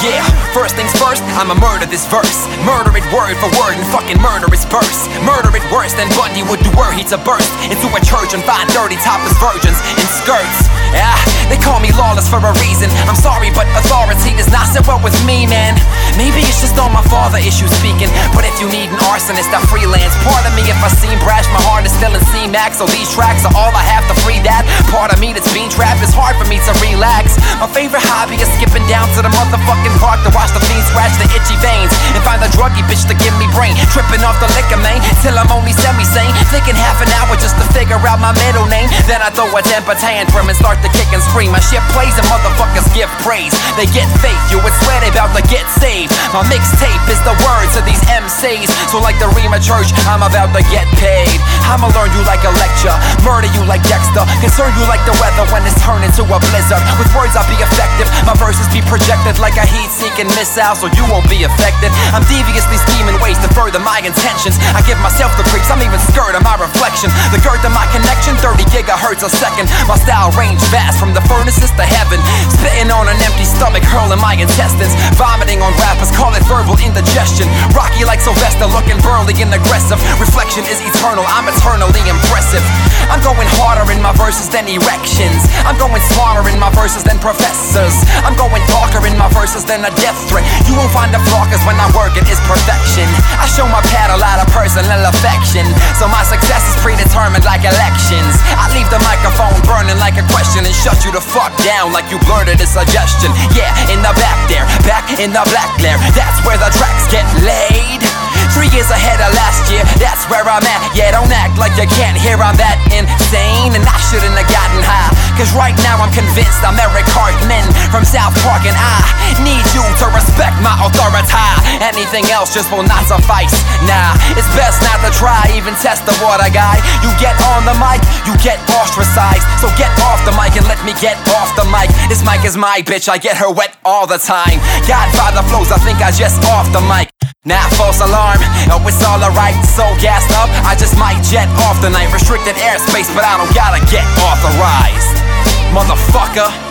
First things first, I'ma murder this verse. Murder it word for word and fucking murder his verse. Murder it worse than Bundy would do were he to burst into a church and find dirty topless virgins in skirts. Yeah, they call me lawless for a reason. I'm sorry, but authority does not sit well with me, man. Maybe it's just all my father issues speaking. But if you need an arsonist, I freelance. Part of me if I seem brash, my heart is still in C-Max. So these tracks are all I have to free that. Part of me that's being trapped, it's hard for me to relax. My favorite hobby is skipping down to the motherfucking park to watch the fiends scratch the itchy veins. And find the druggy bitch to give me brain. Tripping off the liquor, man, till I'm only semi-sane. Thinking half an hour just to figure out my middle name. Then I throw a temper tantrum and start to kick and scream. My shit plays and motherfuckers give praise. They get faith, you would swear they about to get saved. My mixtape is the words of these MCs. So like the Rhema Church, I'm about to get paid. I'ma learn you like a lecture, murder you like Dexter, concern you like the weather when it's turned into a blizzard. With words I'll be effective, my verses be projected like a heat-seeking missile, so you won't be affected. I'm deviously scheming ways to further my intentions. I give myself the creeps, I'm even scared of my reflection. The girth of my connection, 30 gigahertz a second. My style range vast from the furnaces to heaven. Spitting on an empty stomach, hurling my intestines. Vomiting on rappers, call it verbal indigestion. Rocky like Sylvester, looking burly and aggressive. Reflection is eternal, I'm eternally impressive. I'm going harder in my verses than erections. I'm going smarter in my verses than professors. I'm going darker in my verses than a death threat. You won't find a flaw cause when I work it is perfection. I show my pad a lot of personal affection. So my success is predetermined like a question and shut you the fuck down like you blurted a suggestion. Yeah, in the back there, back in the black glare. That's where the tracks get laid. Three years ahead of last year, that's where I'm at. Yeah, don't act like you can't hear I'm that insane. And I shouldn't have gotten high. Cause right now I'm convinced I'm Eric Cartman from South Park, and I need Anything else just will not suffice. Nah, it's best not to try, even test the water guy. You get on the mic, you get ostracized. So get off the mic and let me get off the mic. This mic is my bitch, I get her wet all the time. Godfather flows, I think I just off the mic. Now false alarm, oh it's all alright, so gassed up I just might jet off tonight Restricted airspace, but I don't gotta get authorized Motherfucker